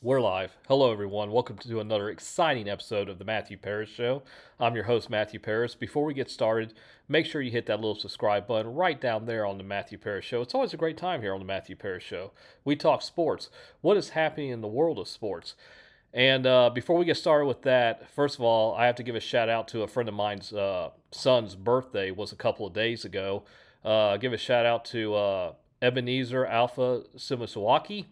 We're live. Hello, everyone. Welcome to another exciting episode of the Matthew Paris Show. I'm your host, Matthew Paris. Before we get started, make sure you hit that little subscribe button right down there on the Matthew Paris Show. It's always a great time here on the Matthew Paris Show. We talk sports, what is happening in the world of sports. And uh, before we get started with that, first of all, I have to give a shout out to a friend of mine's uh, son's birthday was a couple of days ago. Uh, give a shout out to uh, Ebenezer Alpha Simusokwe.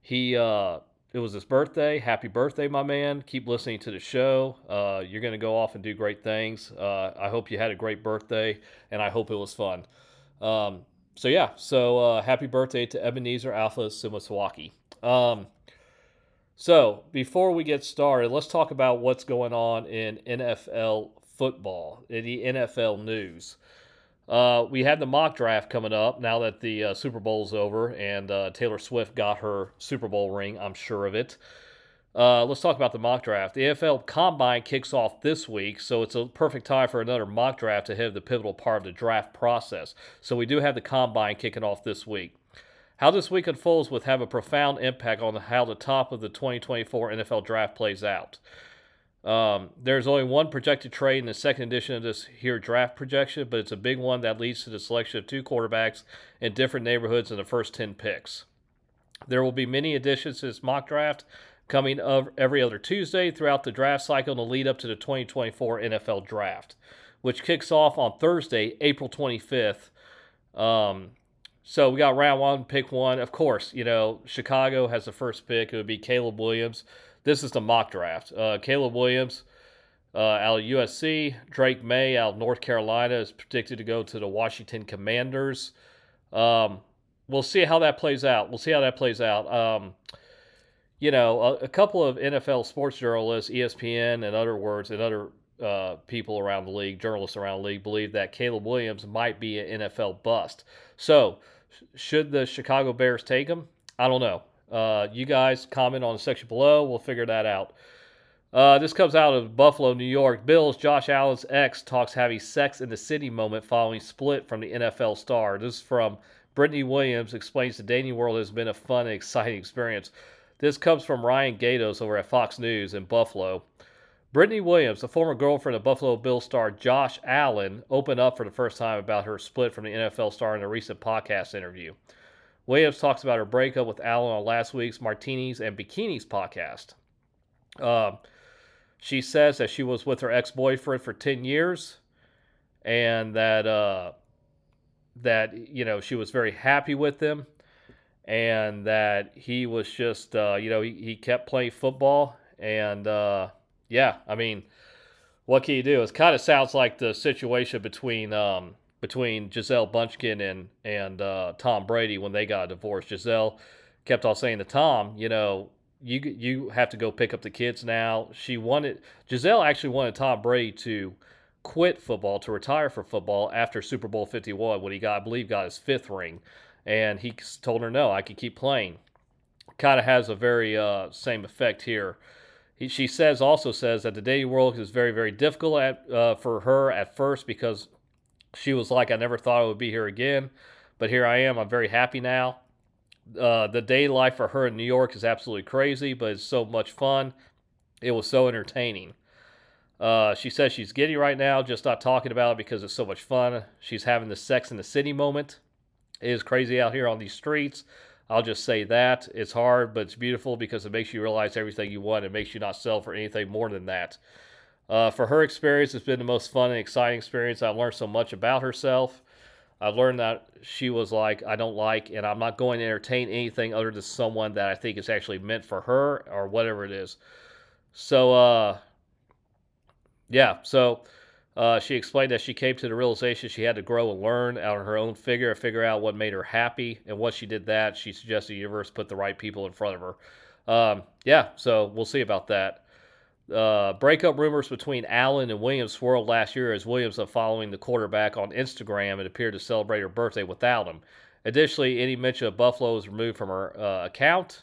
He uh, it was his birthday. Happy birthday, my man. Keep listening to the show. Uh, you're going to go off and do great things. Uh, I hope you had a great birthday, and I hope it was fun. Um, so, yeah, so uh, happy birthday to Ebenezer Alpha Simusokwe. Um, so, before we get started, let's talk about what's going on in NFL football, in the NFL news. Uh, we have the mock draft coming up now that the uh, Super Bowl's over and uh, Taylor Swift got her Super Bowl ring. I'm sure of it. Uh, let's talk about the mock draft. The NFL Combine kicks off this week, so it's a perfect time for another mock draft ahead of the pivotal part of the draft process. So we do have the Combine kicking off this week. How this week unfolds will have a profound impact on how the top of the 2024 NFL Draft plays out. Um, there's only one projected trade in the second edition of this here draft projection, but it's a big one that leads to the selection of two quarterbacks in different neighborhoods in the first 10 picks. There will be many additions to this mock draft coming every other Tuesday throughout the draft cycle to lead up to the 2024 NFL Draft, which kicks off on Thursday, April 25th. Um, so we got round one, pick one. Of course, you know, Chicago has the first pick. It would be Caleb Williams. This is the mock draft. Uh, Caleb Williams uh, out of USC. Drake Maye out of North Carolina is predicted to go to the Washington Commanders. Um, we'll see how that plays out. We'll see how that plays out. Um, you know, a, a, couple of NFL sports journalists, ESPN, and other words, and other uh, people around the league, journalists around the league, believe that Caleb Williams might be an NFL bust. So, should the Chicago Bears take him? I don't know. Uh, you guys comment on the section below. We'll figure that out. Uh, this comes out of Buffalo, New York. Bills, Josh Allen's ex talks having sex in the city moment following split from the NFL star. This is from Brittany Williams explains the dating world has been a fun and exciting experience. This comes from Ryan Gaydos over at Fox News in Buffalo. Brittany Williams, the former girlfriend of Buffalo Bills star Josh Allen, opened up for the first time about her split from the NFL star in a recent podcast interview. Williams talks about her breakup with Allen on last week's Martinis and Bikinis podcast. Uh, she says that she was with her ex boyfriend for 10 years and that, uh, that, you know, she was very happy with him and that he was just, uh, you know, he, he kept playing football. And, uh, yeah, I mean, what can you do? It kind of sounds like the situation between um, between Gisele Bündchen and and uh, Tom Brady when they got divorced. Gisele kept on saying to Tom, you know, you you have to go pick up the kids now. She wanted Gisele actually wanted Tom Brady to quit football to retire from football after Super Bowl 51 when he got I believe got his fifth ring, and he told her no, I could keep playing. Kind of has a very uh, same effect here. He, she says also says that the dating world is very very difficult at, uh, for her at first because she was like, I never thought I would be here again, but here I am. I'm very happy now. Uh, the day life for her in New York is absolutely crazy, but it's so much fun. It was so entertaining. Uh, she says she's giddy right now, just not talking about it because it's so much fun. She's having the sex in the city moment. It is crazy out here on these streets. I'll just say that. It's hard, but it's beautiful because it makes you realize everything you want. It makes you not sell for anything more than that. Uh, for her experience, it's been the most fun and exciting experience. I've learned so much about herself. I've learned that she was like, I don't like, and I'm not going to entertain anything other than someone that I think is actually meant for her or whatever it is. So, uh, yeah, so uh, she explained that she came to the realization she had to grow and learn out of her own figure, figure out what made her happy. And once she did that, she suggested the universe put the right people in front of her. Um, yeah, so we'll see about that. Uh, breakup rumors between Allen and Williams swirled last year as Williams was following the quarterback on Instagram and appeared to celebrate her birthday without him. Additionally, any mention of Buffalo was removed from her uh, account.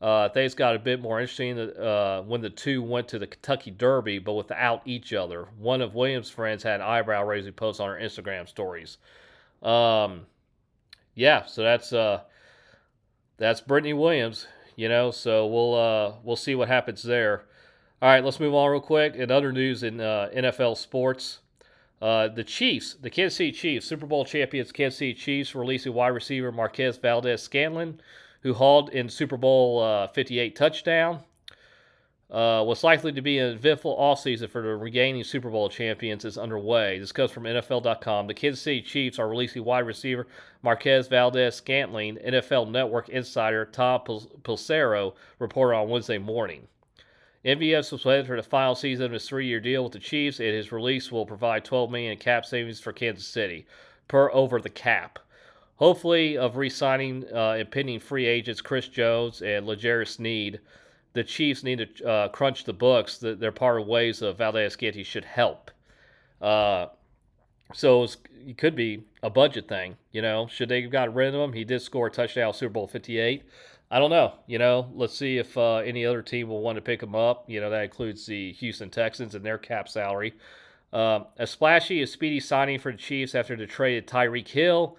Uh, things got a bit more interesting uh, when the two went to the Kentucky Derby, but without each other. One of Williams' friends had an eyebrow raising post on her Instagram stories. Um, yeah, so that's uh, that's Brittany Williams you know. So we'll uh, we'll see what happens there. All right, let's move on real quick. In other news in uh, NFL sports, uh, the Chiefs, the Kansas City Chiefs, Super Bowl champions Kansas City Chiefs, releasing wide receiver Marquez Valdes-Scantling, who hauled in Super Bowl uh, 58 touchdown. Uh, what's likely to be an eventful offseason for the regaining Super Bowl champions is underway. This comes from NFL.com. The Kansas City Chiefs are releasing wide receiver Marquez Valdes Scantling, NFL Network insider Tom Pelissero reported on Wednesday morning. MVS was headed for the final season of his three-year deal with the Chiefs, and his release will provide 12 million in cap savings for Kansas City, per over the cap. Hopefully, of re-signing uh, impending free agents Chris Jones and L'Jarius Sneed, the Chiefs need to uh, crunch the books. That they're part of ways of Valdes-Scantling should help. Uh, so it could be a budget thing. You know, should they have got rid of him? He did score a touchdown Super Bowl 58. I don't know. You know, let's see if uh, any other team will want to pick him up. You know, that includes the Houston Texans and their cap salary. Um, a splashy, a speedy signing for the Chiefs after the trade of Tyreek Hill.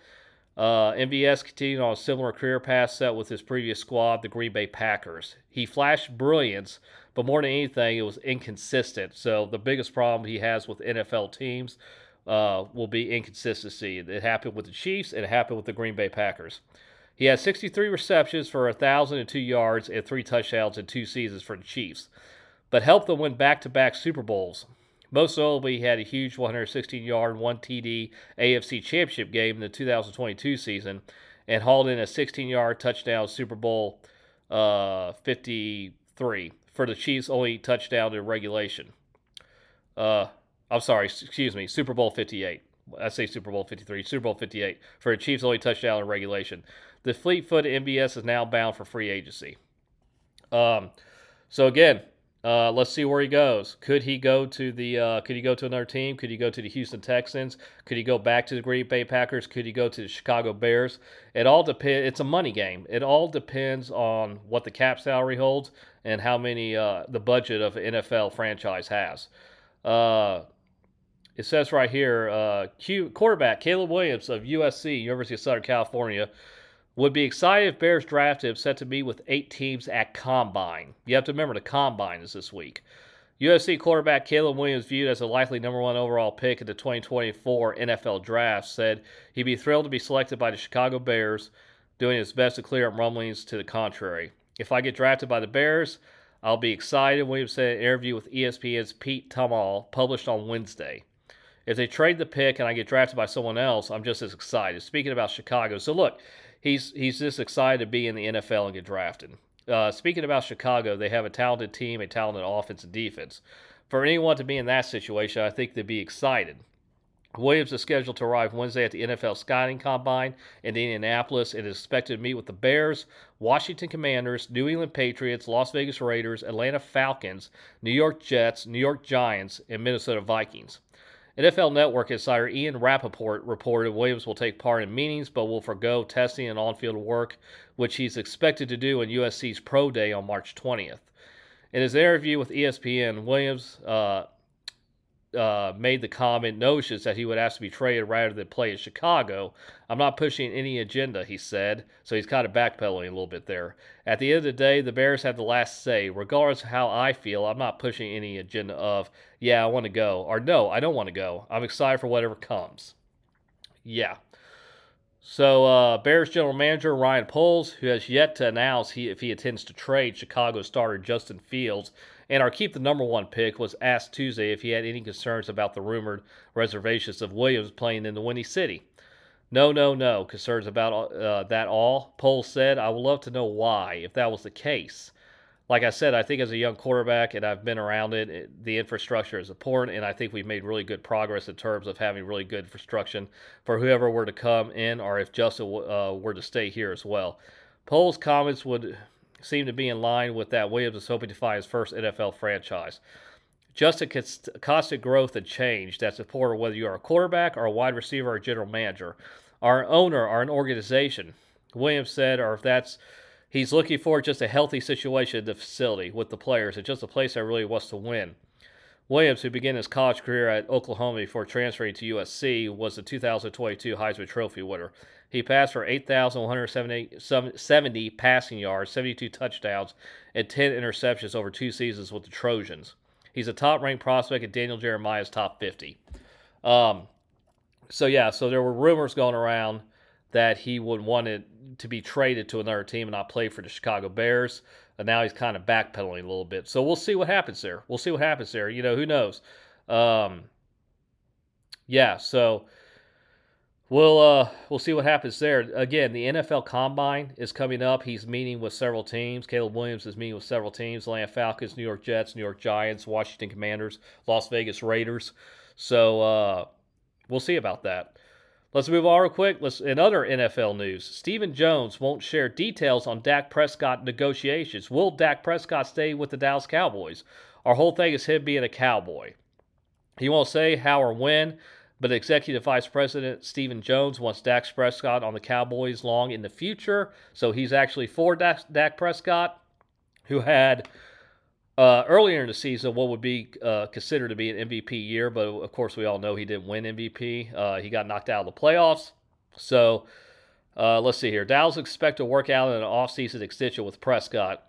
Uh, MVS continued on a similar career path set with his previous squad, the Green Bay Packers. He flashed brilliance, but more than anything, it was inconsistent. So the biggest problem he has with NFL teams uh, will be inconsistency. It happened with the Chiefs, it happened with the Green Bay Packers. He had 63 receptions for 1,002 yards and three touchdowns in two seasons for the Chiefs, but helped them win back to back Super Bowls. Most notably, he had a huge 116 yard, 1 TD AFC Championship game in the 2022 season and hauled in a 16 yard touchdown Super Bowl uh, 53 for the Chiefs' only touchdown in regulation. Uh, I'm sorry, excuse me, Super Bowl 58. I say Super Bowl 53, Super Bowl 58 for a Chiefs' only touchdown in regulation. The fleet footed MVS is now bound for free agency. Um, so again, uh, let's see where he goes. Could he go to the? Uh, could he go to another team? Could he go to the Houston Texans? Could he go back to the Green Bay Packers? Could he go to the Chicago Bears? It all depends. It's a money game. It all depends on what the cap salary holds and how many uh, the budget of NFL franchise has. It says right here, uh, Q, quarterback Caleb Williams of USC, University of Southern California, would be excited if Bears drafted him, set to meet with eight teams at Combine. You have to remember the Combine is this week. USC quarterback Caleb Williams, viewed as a likely number one overall pick in the 2024 NFL Draft, said he'd be thrilled to be selected by the Chicago Bears, doing his best to clear up rumblings to the contrary. If I get drafted by the Bears, I'll be excited, Williams said in an interview with ESPN's Pete Thamel, published on Wednesday. If they trade the pick and I get drafted by someone else, I'm just as excited. Speaking about Chicago, so look, he's he's just excited to be in the NFL and get drafted. Uh, speaking about Chicago, they have a talented team, a talented offense and defense. For anyone to be in that situation, I think they'd be excited. Williams is scheduled to arrive Wednesday at the NFL Scouting Combine in Indianapolis and is expected to meet with the Bears, Washington Commanders, New England Patriots, Las Vegas Raiders, Atlanta Falcons, New York Jets, New York Giants, and Minnesota Vikings. NFL Network insider Ian Rapoport reported Williams will take part in meetings but will forego testing and on field work, which he's expected to do in USC's Pro Day on March 20th. In his interview with ESPN, Williams uh, uh, made the comment notions that he would ask to be traded rather than play in Chicago. I'm not pushing any agenda, he said. So he's kind of backpedaling a little bit there. At the end of the day, the Bears have the last say. Regardless of how I feel, I'm not pushing any agenda of, yeah, I want to go, or no, I don't want to go. I'm excited for whatever comes. Yeah. So, uh, Bears general manager Ryan Poles, who has yet to announce he, if he intends to trade Chicago starter Justin Fields and our keep the number one pick, was asked Tuesday if he had any concerns about the rumored reservations of Williams playing in the Windy City. No, no, no concerns about uh, that all. Poles said, I would love to know why, if that was the case like I said, I think as a young quarterback, and I've been around it, it, the infrastructure is important, and I think we've made really good progress in terms of having really good infrastructure for whoever were to come in, or if Justin uh, were to stay here as well. Poll's comments would seem to be in line with that. Williams is hoping to find his first NFL franchise. Just a constant growth and change that's important whether you are a quarterback or a wide receiver or a general manager, or an owner or an organization. Williams said, or if that's He's looking for just a healthy situation in the facility with the players and just a place that really wants to win. Williams, who began his college career at Oklahoma before transferring to USC, was the 2022 Heisman Trophy winner. He passed for 8,170 passing yards, 72 touchdowns, and 10 interceptions over two seasons with the Trojans. He's a top ranked prospect, and Daniel Jeremiah's top 50. Um, so, yeah, so there were rumors going around that he would want it to be traded to another team and not play for the Chicago Bears. And now he's kind of backpedaling a little bit. So we'll see what happens there. We'll see what happens there. You know, who knows? Um, yeah, so we'll uh, we'll see what happens there. Again, the NFL Combine is coming up. He's meeting with several teams. Caleb Williams is meeting with several teams: Atlanta Falcons, New York Jets, New York Giants, Washington Commanders, Las Vegas Raiders. So uh, we'll see about that. Let's move on real quick. Let's in other NFL news. Stephen Jones won't share details on Dak Prescott negotiations. Will Dak Prescott stay with the Dallas Cowboys? Our whole thing is him being a cowboy. He won't say how or when, but Executive Vice President Stephen Jones wants Dak Prescott on the Cowboys long in the future. So he's actually for Dak, Dak Prescott, who had uh, earlier in the season, what would be uh, considered to be an MVP year, but of course we all know he didn't win MVP. Uh, he got knocked out of the playoffs. So uh, let's see here. Dallas expect to work out an offseason extension with Prescott,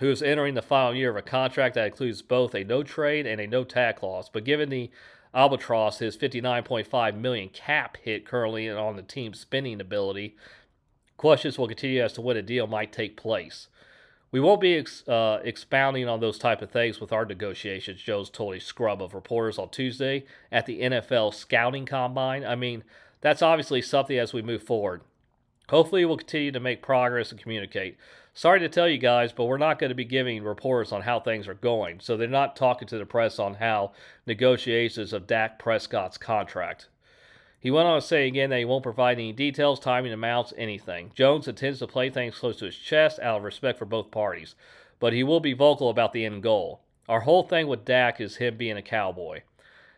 who is entering the final year of a contract that includes both a no trade and a no tag clause. But given the albatross, his 59.5 million cap hit currently on the team's spending ability, questions will continue as to when a deal might take place. We won't be ex- uh, expounding on those type of things with our negotiations, Jones told a scrub of reporters on Tuesday at the NFL Scouting Combine. I mean, that's obviously something as we move forward. Hopefully, we'll continue to make progress and communicate. Sorry to tell you guys, but we're not going to be giving reports on how things are going. So they're not talking to the press on how negotiations of Dak Prescott's contract. He went on to say again that he won't provide any details, timing, amounts, anything. Jones intends to play things close to his chest out of respect for both parties, but he will be vocal about the end goal. Our whole thing with Dak is him being a cowboy.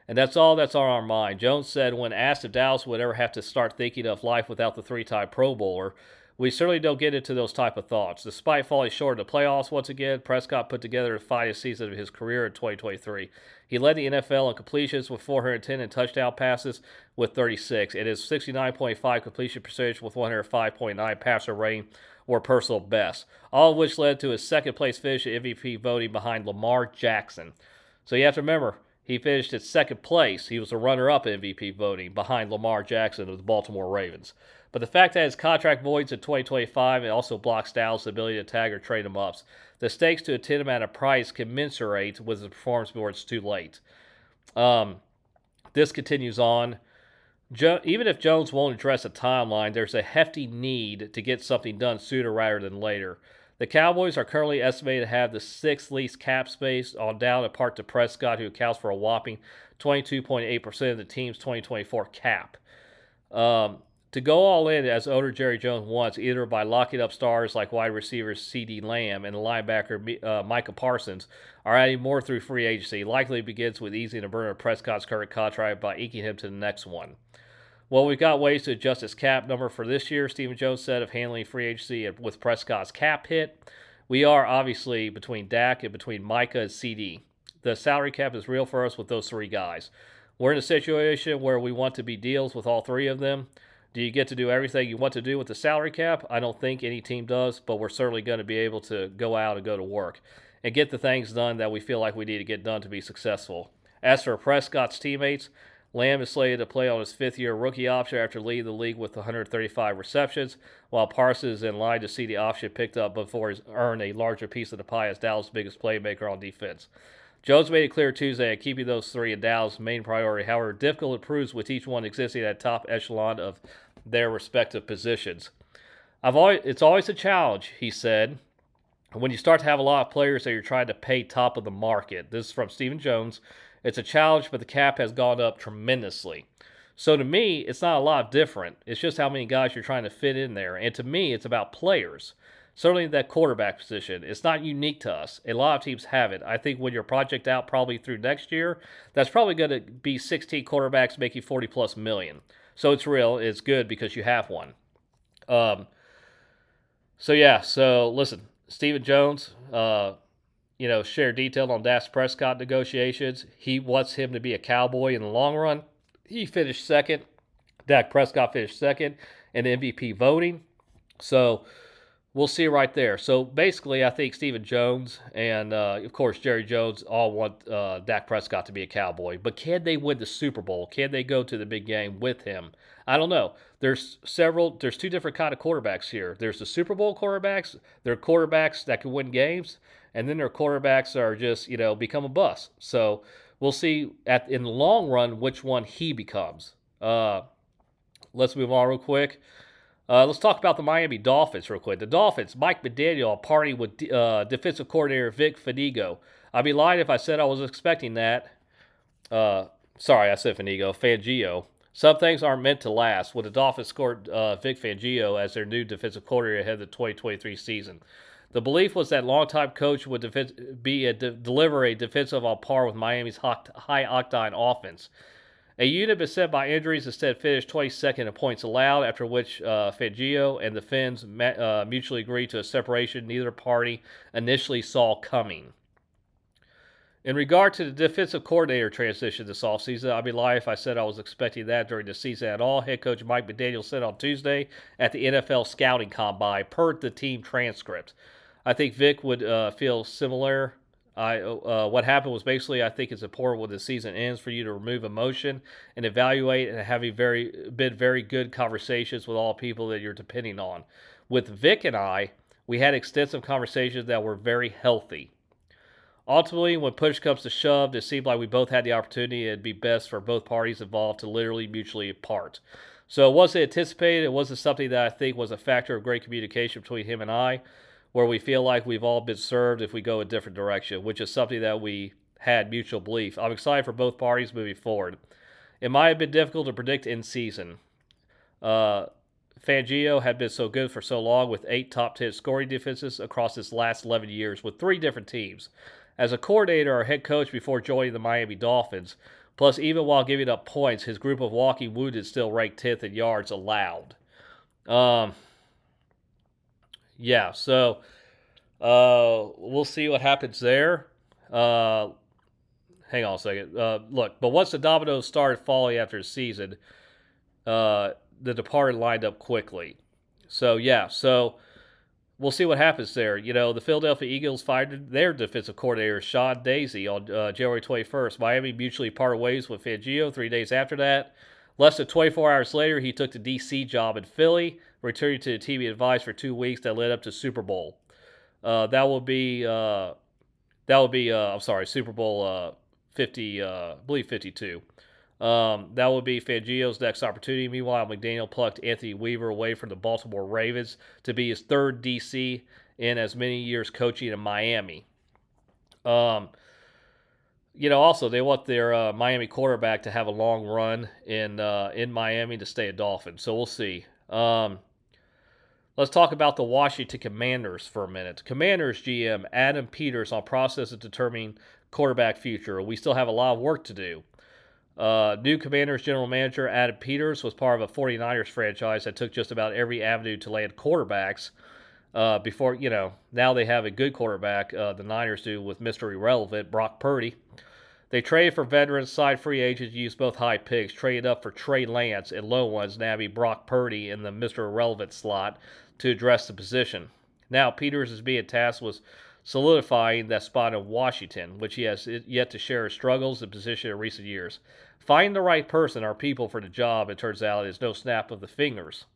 And that's all that's on our mind. Jones said when asked if Dallas would ever have to start thinking of life without the three time Pro Bowler, we certainly don't get into those type of thoughts. Despite falling short of the playoffs once again, Prescott put together the finest season of his career in 2023. He led the NFL in completions with 410 and touchdown passes with 36, and his 69.5 completion percentage with 105.9 passer rating were personal best, all of which led to his second place finish at MVP voting behind Lamar Jackson. So you have to remember, he finished at second place. He was a runner up in MVP voting behind Lamar Jackson of the Baltimore Ravens. But the fact that his contract voids in 2025 it also blocks Dallas' ability to tag or trade him up. The stakes to attend him at a price commensurate with his performance before it's too late. Um, this continues on. Jo- even if Jones won't address a timeline, there's a hefty need to get something done sooner rather than later. The Cowboys are currently estimated to have the sixth least cap space on down apart to Prescott, who accounts for a whopping 22.8% of the team's 2024 cap. Um, to go all in as owner Jerry Jones wants, either by locking up stars like wide receiver CeeDee Lamb and linebacker uh, Micah Parsons, or adding more through free agency, likely begins with easing the burden of Prescott's current contract by eking him to the next one. Well, we've got ways to adjust his cap number for this year, Stephen Jones said, of handling free agency with Prescott's cap hit. We are obviously between Dak and between Micah and CeeDee. The salary cap is real for us with those three guys. We're in a situation where we want to be deals with all three of them. Do you get to do everything you want to do with the salary cap? I don't think any team does, but we're certainly going to be able to go out and go to work and get the things done that we feel like we need to get done to be successful. As for Prescott's teammates, Lamb is slated to play on his fifth year rookie option after leading the league with 135 receptions, while Parsons is in line to see the option picked up before he's earned a larger piece of the pie as Dallas' biggest playmaker on defense. Jones made it clear Tuesday that keeping those three in Dallas' main priority. However, difficult it proves with each one existing at top echelon of their respective positions. I've always, it's always a challenge, he said, when you start to have a lot of players that you're trying to pay top of the market. This is from Stephen Jones. It's a challenge, but the cap has gone up tremendously. So to me, it's not a lot different. It's just how many guys you're trying to fit in there. And to me, it's about players certainly that quarterback position. It's not unique to us. A lot of teams have it. I think when you're project out probably through next year, that's probably going to be 16 quarterbacks making 40 plus million. So it's real. It's good because you have one. Um, so yeah. So listen, Stephen Jones. Uh, you know, share detail on Dak Prescott negotiations. He wants him to be a cowboy in the long run. He finished second. Dak Prescott finished second in MVP voting. So we'll see right there. So basically, I think Stephen Jones and, uh, of course, Jerry Jones all want uh, Dak Prescott to be a Cowboy. But can they win the Super Bowl? Can they go to the big game with him? I don't know. There's several. There's two different kind of quarterbacks here. There's the Super Bowl quarterbacks. They're quarterbacks that can win games, and then their quarterbacks are just you know become a bust. So we'll see at in the long run which one he becomes. Uh, let's move on real quick. Uh, let's talk about the Miami Dolphins real quick. The Dolphins, Mike McDaniel, party with uh, defensive coordinator Vic Fanigo. I'd be lying if I said I was expecting that. Uh, sorry, I said Fanigo, Fangio. Some things aren't meant to last. When the Dolphins scored uh, Vic Fangio as their new defensive coordinator ahead of the 2023 season, the belief was that longtime coach would be a de- deliver a defensive on par with Miami's high octane offense. A unit beset by injuries instead finished 22nd in points allowed, after which uh, Fangio and the Fins uh, mutually agreed to a separation neither party initially saw coming. In regard to the defensive coordinator transition this offseason, I'd be lying if I said I was expecting that during the season at all. Head coach Mike McDaniel said on Tuesday at the NFL scouting combine, per the team transcript. I think Vic would uh, feel similar I uh, what happened was basically I think it's important when the season ends for you to remove emotion and evaluate and have a very been very good conversations with all people that you're depending on. With Vic and I, we had extensive conversations that were very healthy. Ultimately, when push comes to shove, it seemed like we both had the opportunity it'd be best for both parties involved to literally mutually part. So it wasn't anticipated. It wasn't something that I think was a factor of great communication between him and I where we feel like we've all been served if we go a different direction, which is something that we had mutual belief. I'm excited for both parties moving forward. It might have been difficult to predict in season. Uh, Fangio had been so good for so long with eight top 10 scoring defenses across his last 11 years with three different teams. As a coordinator or head coach before joining the Miami Dolphins, plus even while giving up points, his group of walking wounded still ranked 10th in yards allowed. Um, yeah, so uh, we'll see what happens there. Uh, hang on a second. Uh, look, but once the dominoes started falling after the season, uh, the departed lined up quickly. So yeah, so we'll see what happens there. You know, the Philadelphia Eagles fired their defensive coordinator Sean Desai on uh, January 21st. Miami mutually parted ways with Fangio three days after that. Less than 24 hours later, he took the DC job in Philly, returning to TV advice for two weeks that led up to Super Bowl. Uh, that will be uh, that will be uh, I'm sorry, Super Bowl uh, 50, uh, I believe 52. Um, that would be Fangio's next opportunity. Meanwhile, McDaniel plucked Anthony Weaver away from the Baltimore Ravens to be his third DC in as many years coaching in Miami. Um, you know, also they want their uh, Miami quarterback to have a long run in uh, in Miami to stay a Dolphin. So we'll see. Um, let's talk about the Washington Commanders for a minute. Commanders GM Adam Peters on process of determining quarterback future. We still have a lot of work to do. Uh, new Commanders general manager Adam Peters was part of a 49ers franchise that took just about every avenue to land quarterbacks. Uh, before you know, now they have a good quarterback. Uh, the Niners do with Mr. Irrelevant Brock Purdy. They traded for veterans, side free agents, used both high picks, traded up for Trey Lance and low ones, nabby Brock Purdy in the Mr. Irrelevant slot to address the position. Now Peters is being tasked with solidifying that spot in Washington, which he has yet to share his struggles and position in recent years. Find the right person or people for the job, it turns out, is no snap of the fingers.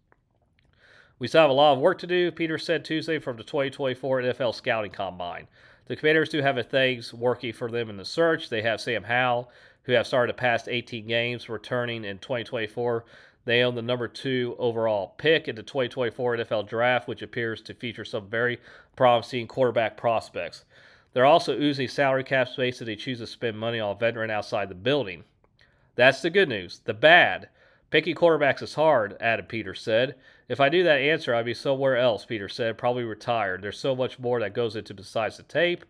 We still have a lot of work to do, Peters said Tuesday from the 2024 NFL Scouting Combine. The Commanders do have things working for them in the search. They have Sam Howell, who have started the past 18 games, returning in 2024. They own the number two overall pick in the 2024 NFL Draft, which appears to feature some very promising quarterback prospects. They're also oozing salary cap space as they choose to spend money on a veteran outside the building. That's the good news. The bad. Picking quarterbacks is hard, Adam Peters said. If I knew that answer, I'd be somewhere else, Peter said, probably retired. There's so much more that goes into besides the tape.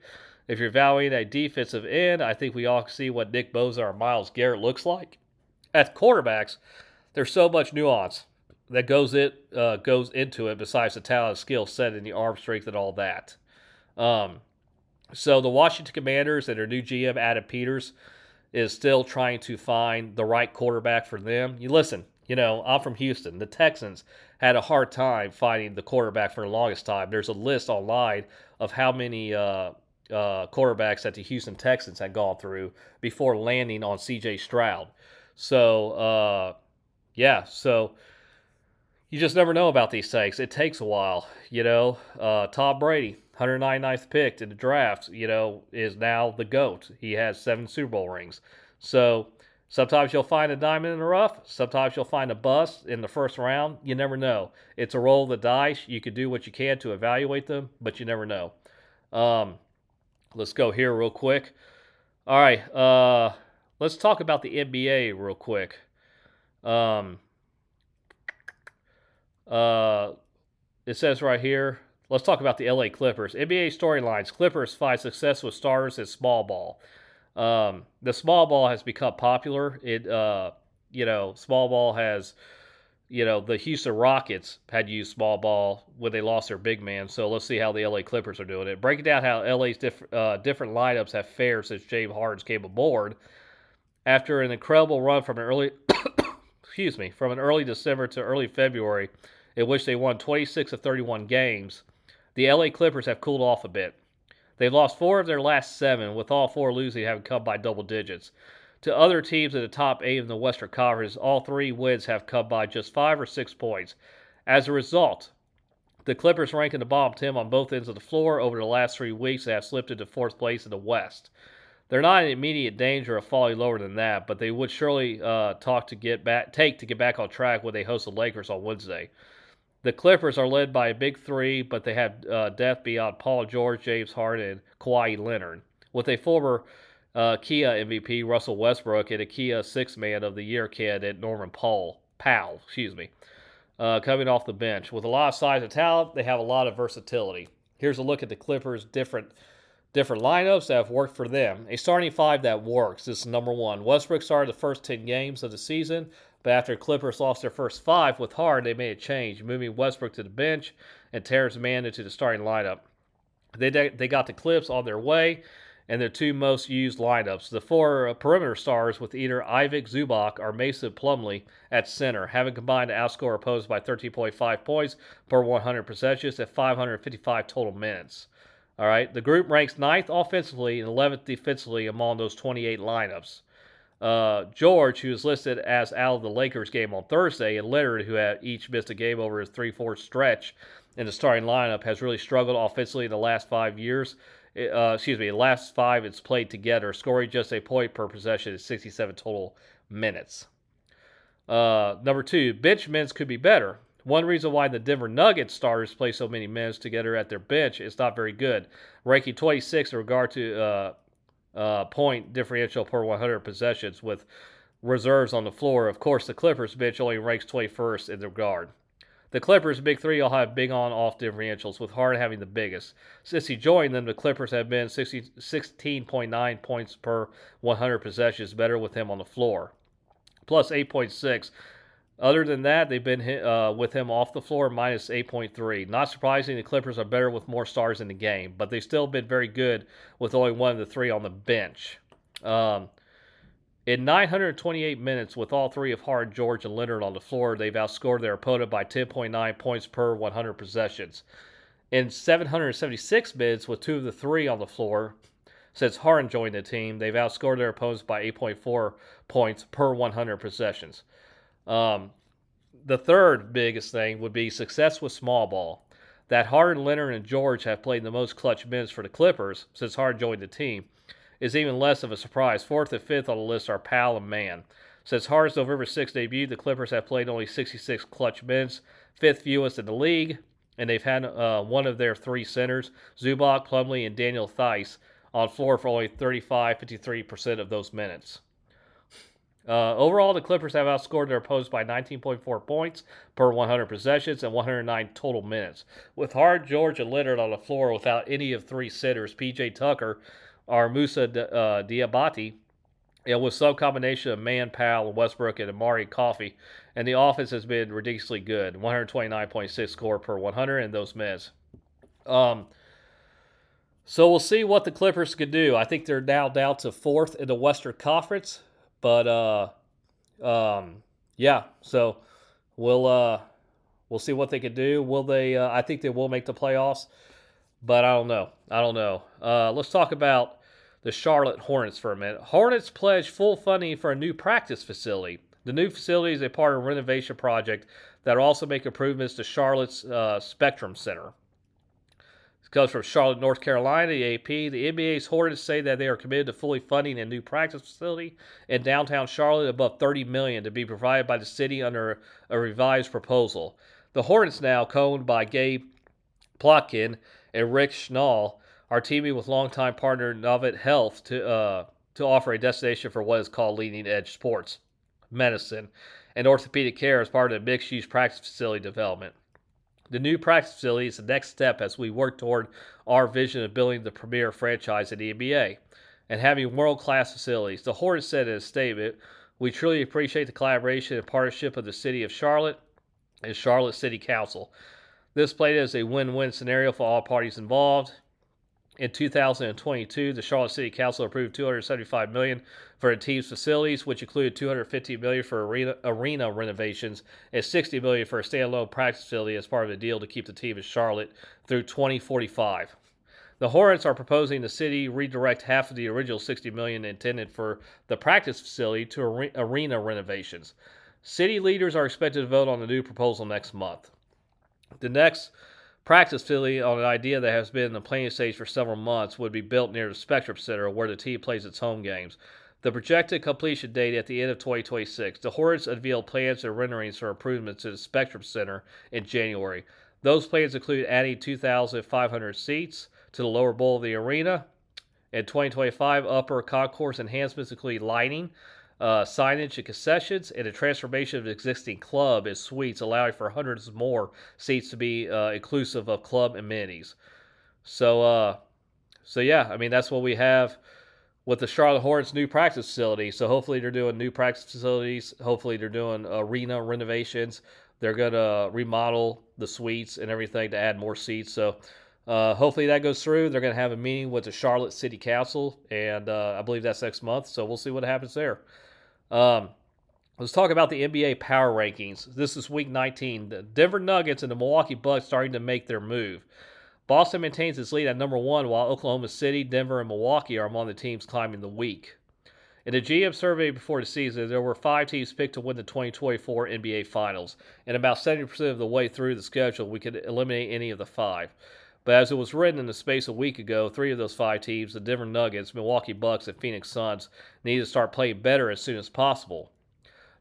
If you're valuing a defensive end, I think we all see what Nick Bosa or Myles Garrett looks like. At quarterbacks, there's so much nuance that goes it uh, goes into it besides the talent, skill set, and the arm strength and all that. Um, So the Washington Commanders and their new GM Adam Peters is still trying to find the right quarterback for them. You listen, you know, I'm from Houston. The Texans had a hard time finding the quarterback for the longest time. There's a list online of how many uh, uh, quarterbacks that the Houston Texans had gone through before landing on C.J. Stroud. So, uh, yeah, so you just never know about these things. It takes a while, you know. Uh, Tom Brady, 199th picked in the draft, you know, is now the GOAT. He has seven Super Bowl rings. So sometimes you'll find a diamond in the rough. Sometimes you'll find a bust in the first round. You never know. It's a roll of the dice. You can do what you can to evaluate them, but you never know. Um, let's go here real quick. All right. Uh, let's talk about the NBA real quick. Um, uh, it says right here Let's talk about the LA Clippers. NBA storylines Clippers find success with starters in small ball. Um, the small ball has become popular. It, uh, you know, small ball has, you know, the Houston Rockets had used small ball when they lost their big man. So let's see how the LA Clippers are doing it. Breaking down how LA's diff- uh, different lineups have fared since James Harden came aboard. After an incredible run from an early, excuse me, from an early December to early February, in which they won 26 of 31 games the LA Clippers have cooled off a bit. They've lost four of their last seven, with all four losing having come by double digits. To other teams in the top eight in the Western Conference, all three wins have come by just five or six points. As a result, the Clippers rank in the bottom 10 on both ends of the floor over the last three weeks and have slipped into fourth place in the West. They're not in immediate danger of falling lower than that, but they would surely uh, talk to get back, take to get back on track when they host the Lakers on Wednesday. The Clippers are led by a big three, but they have uh, depth beyond Paul George, James Harden, Kawhi Leonard. With a former uh, Kia MVP Russell Westbrook and a Kia Six Man of the Year candidate Norman Paul Powell, excuse me, uh, coming off the bench. With a lot of size and talent, they have a lot of versatility. Here's a look at the Clippers' different different lineups that have worked for them. A starting five that works. This is number one. Westbrook started the first 10 games of the season, but after Clippers lost their first five with Hard, they made a change, moving Westbrook to the bench and Terrence Mann into the starting lineup. They, they got the Clips on their way and their two most used lineups. The four uh, perimeter stars with either Ivica Zubac or Mason Plumlee at center, having combined to outscore opposed by 13.5 points per 100 possessions at 555 total minutes. All right, the group ranks ninth offensively and 11th defensively among those 28 lineups. Uh, George, who is listed as out of the Lakers game on Thursday, and Leonard, who had each missed a game over his 3 4 stretch in the starting lineup, has really struggled offensively in the last five years. Uh, excuse me, last five it's played together, scoring just a point per possession in 67 total minutes. Uh, number two, bench minutes could be better. One reason why the Denver Nuggets starters play so many minutes together at their bench is not very good, ranking 26 in regard to uh, uh, point differential per 100 possessions with reserves on the floor. Of course, the Clippers bench only ranks 21st in their guard. The Clippers' big three all have big on off differentials, with Hard having the biggest. Since he joined them, the Clippers have been 60, 16.9 points per 100 possessions better with him on the floor, plus 8.6 other than that, they've been hit, uh, with him off the floor minus 8.3. Not surprising, the Clippers are better with more stars in the game, but they've still been very good with only one of the three on the bench. Um, in 928 minutes, with all three of Hard, George, and Leonard on the floor, they've outscored their opponent by 10.9 points per 100 possessions. In 776 minutes, with two of the three on the floor, since Harden joined the team, they've outscored their opponents by 8.4 points per 100 possessions. Um, the third biggest thing would be success with small ball. That Harden, Leonard, and George have played the most clutch minutes for the Clippers since Harden joined the team is even less of a surprise. Fourth and fifth on the list are Powell and Mann. Since Harden's November 6th debut, the Clippers have played only 66 clutch minutes, fifth fewest in the league, and they've had uh, one of their three centers, Zubac, Plumlee, and Daniel Theis, on floor for only 35 53% of those minutes. Uh, overall, the Clippers have outscored their opponents by 19.4 points per 100 possessions and 109 total minutes. With Hard, George, and Leonard on the floor without any of three sitters, PJ Tucker or Moussa uh, Diabate, and with some combination of Mann, Powell, Westbrook, and Amir Coffey, and the offense has been ridiculously good 129.6 score per 100 in those minutes. Um, So we'll see what the Clippers can do. I think they're now down to fourth in the Western Conference, but uh, um, yeah. So we'll uh, we'll see what they can do. Will they? Uh, I think they will make the playoffs, but I don't know. I don't know. Uh, let's talk about the Charlotte Hornets for a minute. Hornets pledged full funding for a new practice facility. The new facility is a part of a renovation project that will also make improvements to Charlotte's uh, Spectrum Center. Comes from Charlotte, North Carolina, the AP. The NBA's Hornets say that they are committed to fully funding a new practice facility in downtown Charlotte above 30 million, to be provided by the city under a revised proposal. The Hornets now, coached by Gabe Plotkin and Rick Schnall, are teaming with longtime partner Novant Health to uh, to offer a destination for what is called leading edge sports medicine and orthopedic care as part of the mixed use practice facility development. The new practice facility is the next step as we work toward our vision of building the premier franchise in the NBA and having world class facilities. The Hornets said in a statement, We truly appreciate the collaboration and partnership of the City of Charlotte and Charlotte City Council. This played as a win win scenario for all parties involved. In 2022, the Charlotte City Council approved 275 million for the team's facilities, which included 250 million for arena, arena renovations and 60 million for a standalone practice facility as part of the deal to keep the team in Charlotte through 2045. The Hornets are proposing the city redirect half of the original 60 million intended for the practice facility to arena renovations. City leaders are expected to vote on the new proposal next month. The next practice facility on an idea that has been in the planning stage for several months would be built near the Spectrum Center where the team plays its home games. The projected completion date at the end of 2026. The Hornets unveiled plans and renderings for improvements to the Spectrum Center in January. Those plans include adding 2,500 seats to the lower bowl of the arena. In 2025, upper concourse enhancements include lighting, uh, signage and concessions, and a transformation of the existing club as suites, allowing for hundreds more seats to be uh, inclusive of club amenities. So, uh, so yeah, I mean that's what we have with the Charlotte Hornets new practice facility. So hopefully they're doing new practice facilities. Hopefully they're doing arena renovations. They're gonna remodel the suites and everything to add more seats. So. Uh, hopefully that goes through. They're going to have a meeting with the Charlotte City Council, and uh, I believe that's next month. So we'll see what happens there. Um, let's talk about the NBA power rankings. This is week 19. The Denver Nuggets and the Milwaukee Bucks starting to make their move. Boston maintains its lead at number one, while Oklahoma City, Denver, and Milwaukee are among the teams climbing the week. In the GM survey before the season, there were five teams picked to win the 2024 NBA Finals, and about 70% of the way through the schedule, we could eliminate any of the five. But as it was written in the space a week ago, three of those five teams, the Denver Nuggets, Milwaukee Bucks, and Phoenix Suns, need to start playing better as soon as possible.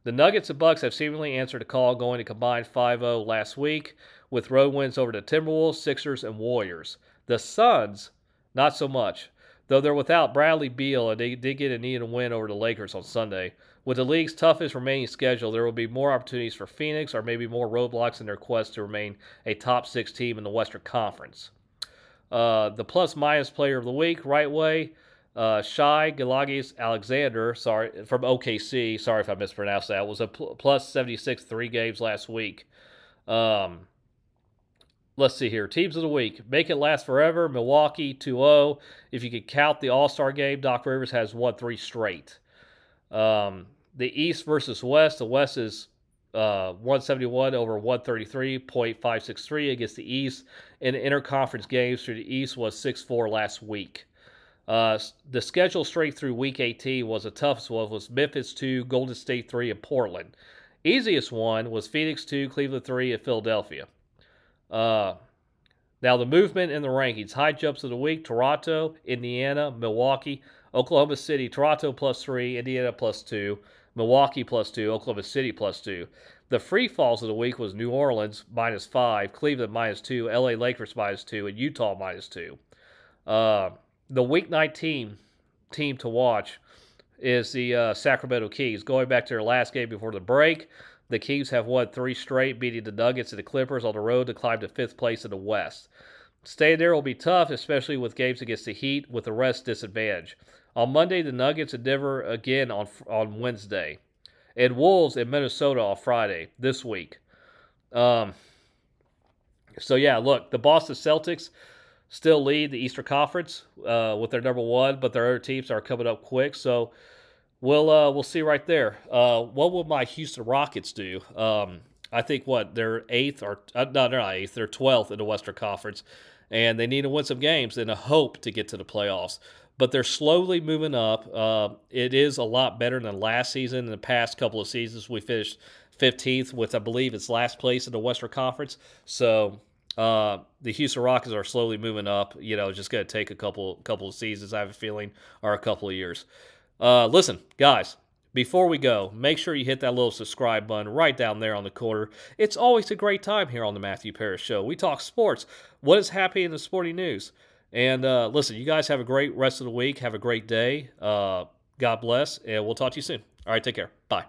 The Nuggets and Bucks have seemingly answered a call going to combine 5 0 last week, with road wins over the Timberwolves, Sixers, and Warriors. The Suns, not so much, though they're without Bradley Beal and they did get a needed win over the Lakers on Sunday. With the league's toughest remaining schedule, there will be more opportunities for Phoenix, or maybe more roadblocks in their quest to remain a top six team in the Western Conference. Uh, the plus minus player of the week, right way, uh, Shai Gilgeous Alexander, sorry, from OKC, sorry if I mispronounced that, was a pl- plus 76 three games last week. Um, let's see here. Teams of the week. Make it last forever. Milwaukee 2 0. If you could count the All Star game, Doc Rivers has won three straight. Um, the East versus West. The West is uh, 171 over 133.563 against the East. In interconference games through the East was 6 4 last week. Uh, the schedule straight through week 18 was the toughest one was Memphis 2, Golden State 3, and Portland. Easiest one was Phoenix 2, Cleveland 3, and Philadelphia. Uh, now the movement in the rankings. High jumps of the week, Toronto, Indiana, Milwaukee, Oklahoma City, Toronto plus three, Indiana plus two, Milwaukee plus two, Oklahoma City plus two. The free falls of the week was New Orleans minus five, Cleveland minus two, LA Lakers minus two, and Utah minus two. Uh, the week 19 team to watch is the uh, Sacramento Kings. Going back to their last game before the break, the Kings have won three straight, beating the Nuggets and the Clippers on the road to climb to fifth place in the West. Staying there will be tough, especially with games against the Heat with the rest disadvantage. On Monday, the Nuggets and Denver again on on Wednesday, and Wolves in Minnesota on Friday this week. Um, so yeah, look, the Boston Celtics still lead the Eastern Conference uh, with their number one, but their other teams are coming up quick. So we'll uh, we'll see right there. Uh, what will my Houston Rockets do? Um, I think what they're eighth or uh, no, they're not eighth. They're twelfth in the Western Conference, and they need to win some games in a hope to get to the playoffs. But they're slowly moving up. Uh, it is a lot better than last season. In the past couple of seasons, we finished 15th with I believe it's last place in the Western Conference. So uh, the Houston Rockets are slowly moving up. You know, just going to take a couple couple of seasons. I have a feeling, or a couple of years. Uh, listen, guys. Before we go, make sure you hit that little subscribe button right down there on the corner. It's always a great time here on the Matthew Paris Show. We talk sports, what is happening in the sporting news. And uh, listen, you guys have a great rest of the week. Have a great day. Uh, God bless, and we'll talk to you soon. All right, take care. Bye.